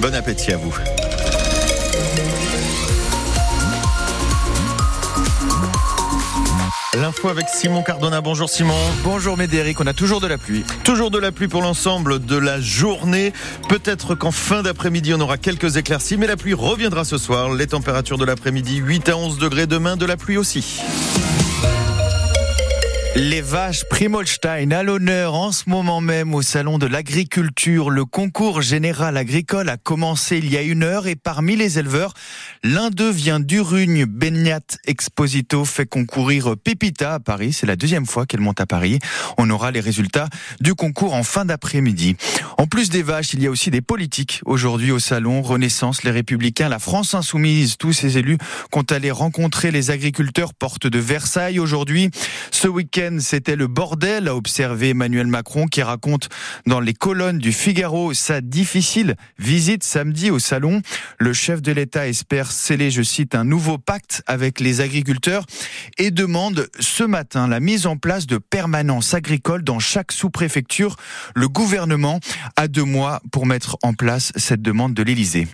Bon appétit à vous. L'info avec Simon Cardona. Bonjour Simon. Bonjour Médéric, on a toujours de la pluie. Toujours de la pluie pour l'ensemble de la journée. Peut-être qu'en fin d'après-midi on aura quelques éclaircies, mais la pluie reviendra ce soir. Les températures de l'après-midi 8 à 11 degrés. Demain de la pluie aussi. Les vaches Primolstein à l'honneur en ce moment même au salon de l'agriculture. Le concours général agricole a commencé il y a une heure et parmi les éleveurs, l'un d'eux vient d'Urugne. Benyat Exposito fait concourir Pépita à Paris. C'est la deuxième fois qu'elle monte à Paris. On aura les résultats du concours en fin d'après-midi. En plus des vaches, il y a aussi des politiques aujourd'hui au salon. Renaissance, les Républicains, la France Insoumise, tous ces élus comptent aller rencontrer les agriculteurs porte de Versailles aujourd'hui. Ce week-end, c'était le bordel, a observé Emmanuel Macron qui raconte dans les colonnes du Figaro sa difficile visite samedi au salon. Le chef de l'État espère sceller, je cite, un nouveau pacte avec les agriculteurs et demande ce matin la mise en place de permanences agricoles dans chaque sous-préfecture. Le gouvernement a deux mois pour mettre en place cette demande de l'Élysée.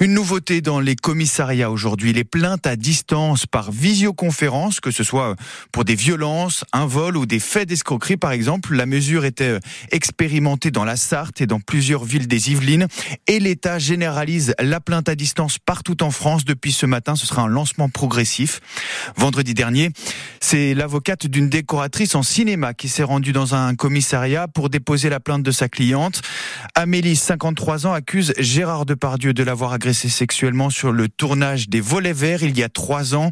Une nouveauté dans les commissariats aujourd'hui, les plaintes à distance par visioconférence, que ce soit pour des violences, un vol ou des faits d'escroquerie par exemple. La mesure était expérimentée dans la Sarthe et dans plusieurs villes des Yvelines et l'État généralise la plainte à distance partout en France depuis ce matin. Ce sera un lancement progressif. Vendredi dernier, c'est l'avocate d'une décoratrice en cinéma qui s'est rendue dans un commissariat pour déposer la plainte de sa cliente. Amélie, 53 ans, accuse Gérard Depardieu de l'avoir agressé sexuellement sur le tournage des Volets Verts il y a trois ans.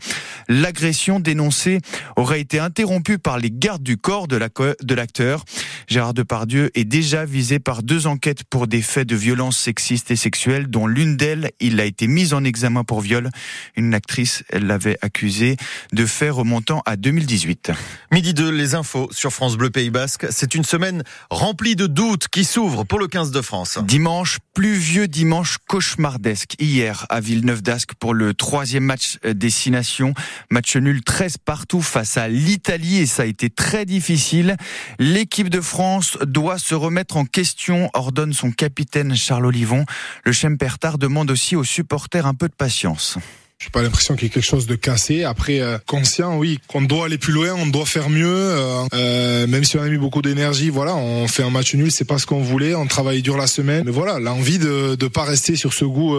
L'agression dénoncée aurait été interrompue par les gardes du corps de l'acteur. Gérard Depardieu est déjà visé par deux enquêtes pour des faits de violence sexistes et sexuelles, dont l'une d'elles, il a été mis en examen pour viol. Une actrice, elle l'avait accusé de faits remontant à 2018. Midi 2, les infos sur France Bleu Pays Basque. C'est une semaine remplie de doutes qui s'ouvre pour le 15 de France. Dimanche, pluvieux dimanche cauchemardesque. Hier, à Villeneuve d'Ascq pour le troisième match des Six Nations. Match nul 13 partout face à l'Italie et ça a été très difficile. L'équipe de France doit se remettre en question, ordonne son capitaine Charles Olivon. Le Chempertard demande aussi aux supporters un peu de patience. J'ai pas l'impression qu'il y ait quelque chose de cassé. Après, euh, conscient, oui, qu'on doit aller plus loin, on doit faire mieux. Euh, euh, même si on a mis beaucoup d'énergie, voilà, on fait un match nul, c'est pas ce qu'on voulait. On travaille dur la semaine, mais voilà, l'envie de de pas rester sur ce goût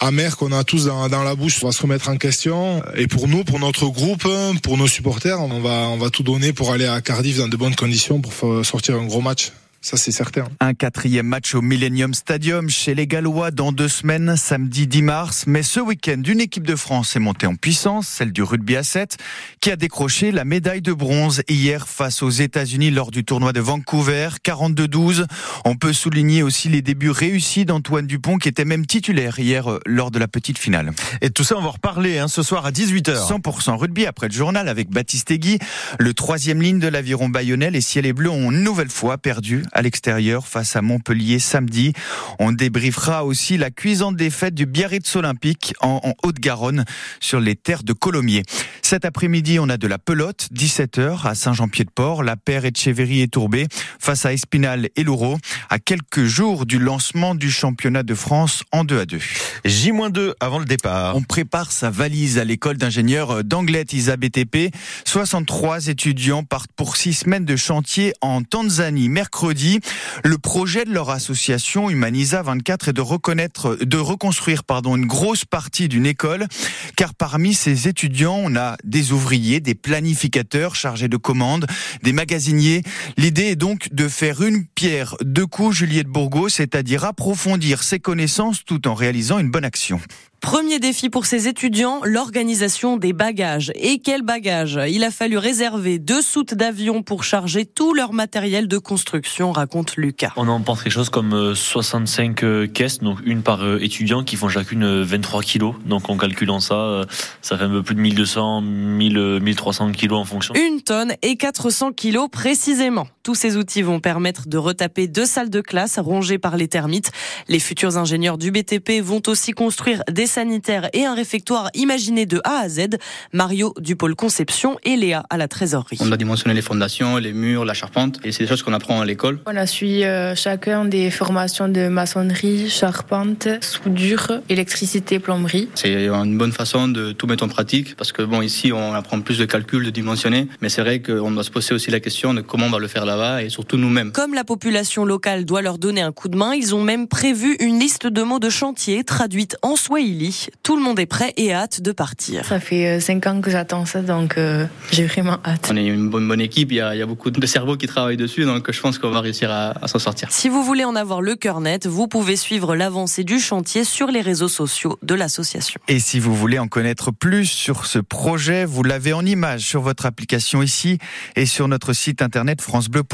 amer qu'on a tous dans, dans, la bouche. On va se remettre en question. Et pour nous, pour notre groupe, pour nos supporters, on va on va tout donner pour aller à Cardiff dans de bonnes conditions pour sortir un gros match. Ça, c'est certain. Un quatrième match au Millennium Stadium chez les Gallois dans deux semaines, samedi 10 mars. Mais ce week-end, une équipe de France est montée en puissance, celle du rugby à 7, qui a décroché la médaille de bronze hier face aux États-Unis lors du tournoi de Vancouver, 42-12. On peut souligner aussi les débuts réussis d'Antoine Dupont, qui était même titulaire hier euh, lors de la petite finale. Et tout ça, on va en reparler hein, ce soir à 18h. 100% rugby après le journal avec Baptiste Egui. Le troisième ligne de l'aviron bayonnais, les ciels et bleus ont une nouvelle fois perdu à l'extérieur face à Montpellier samedi. On débriefera aussi la cuisante défaite du Biarritz Olympique en, en Haute-Garonne sur les terres de Colomiers. Cet après-midi, on a de la pelote, 17h à Saint-Jean-Pied-de-Port. La paire Etcheverry et Tourbé face à Espinal et Loureau à quelques jours du lancement du championnat de France en 2 à 2. J-2 avant le départ. On prépare sa valise à l'école d'ingénieurs d'Anglette ISA-BTP. 63 étudiants partent pour six semaines de chantier en Tanzanie mercredi. Le projet de leur association Humanisa 24 est de reconnaître, de reconstruire, pardon, une grosse partie d'une école. Car parmi ces étudiants, on a des ouvriers, des planificateurs chargés de commandes, des magasiniers. L'idée est donc de faire une pierre deux coups, Juliette Bourgo, c'est-à-dire approfondir ses connaissances tout en réalisant une bonne action. Premier défi pour ces étudiants, l'organisation des bagages. Et quel bagage? Il a fallu réserver deux soutes d'avion pour charger tout leur matériel de construction, raconte Lucas. On en pense quelque chose comme 65 euh, euh, caisses, donc une par euh, étudiant, qui font chacune 23 kilos. Donc en calculant ça, ça fait un peu plus de 1200, 1000, 1300 kilos en fonction. Une tonne et 400 kilos précisément. Tous ces outils vont permettre de retaper deux salles de classe rongées par les termites. Les futurs ingénieurs du BTP vont aussi construire des sanitaires et un réfectoire imaginé de A à Z. Mario du pôle conception et Léa à la trésorerie. On a dimensionné les fondations, les murs, la charpente et c'est des choses qu'on apprend à l'école. On a suivi euh, chacun des formations de maçonnerie, charpente, soudure, électricité, plomberie. C'est une bonne façon de tout mettre en pratique parce que bon ici on apprend plus de calcul, de dimensionner, mais c'est vrai qu'on doit se poser aussi la question de comment on va le faire et surtout nous-mêmes. Comme la population locale doit leur donner un coup de main, ils ont même prévu une liste de mots de chantier traduite en swahili. Tout le monde est prêt et hâte de partir. Ça fait 5 euh, ans que j'attends ça, donc euh, j'ai vraiment hâte. On est une bonne, bonne équipe, il y, a, il y, a, beaucoup de cerveaux qui travaillent dessus, donc je pense qu'on va réussir à, à s'en sortir. Si vous voulez en avoir le cœur net, vous pouvez suivre l'avancée du chantier sur les réseaux sociaux de l'association. Et si vous voulez en connaître plus sur ce projet, vous l'avez en image sur votre application ici et sur notre site internet francebleu.fr.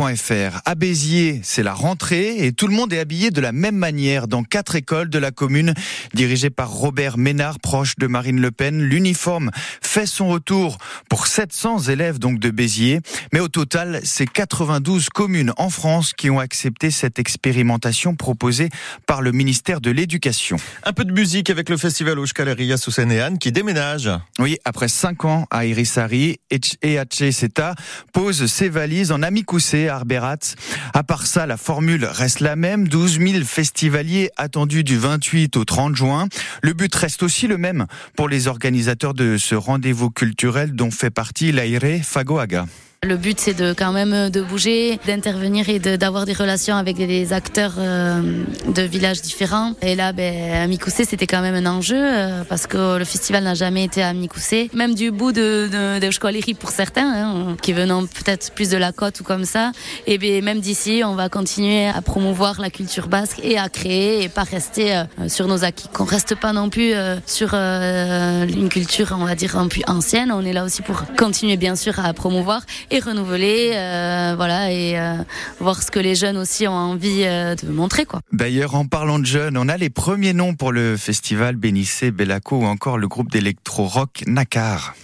À Béziers, c'est la rentrée et tout le monde est habillé de la même manière dans quatre écoles de la commune dirigées par Robert Ménard, proche de Marine Le Pen. L'uniforme fait son retour pour 700 élèves donc de Béziers, mais au total, c'est 92 communes en France qui ont accepté cette expérimentation proposée par le ministère de l'Éducation. Un peu de musique avec le festival Oushkaleria Anne qui déménage. Oui, après cinq ans à Irisari, Eche Seta pose ses valises en Amicoussé à Arberat. À part ça, la formule reste la même. 12 000 festivaliers attendus du 28 au 30 juin. Le but reste aussi le même pour les organisateurs de ce rendez-vous culturel dont fait partie l'Aire Fagoaga. Le but, c'est de quand même de bouger, d'intervenir et d'avoir des relations avec des acteurs euh, de villages différents. Et là, ben, à Mikoussé, c'était quand même un enjeu euh, parce que le festival n'a jamais été à Mikoussé. Même du bout de, de, de pour certains, hein, qui venant peut-être plus de la côte ou comme ça. Et ben, même d'ici, on va continuer à promouvoir la culture basque et à créer et pas rester euh, sur nos acquis. Qu'on reste pas non plus sur une culture, on va dire, un peu ancienne. On est là aussi pour continuer, bien sûr, à promouvoir et renouveler, euh, voilà, et euh, voir ce que les jeunes aussi ont envie euh, de montrer, quoi. D'ailleurs, en parlant de jeunes, on a les premiers noms pour le festival Bénissé, Bellaco ou encore le groupe d'électro-rock Nakar.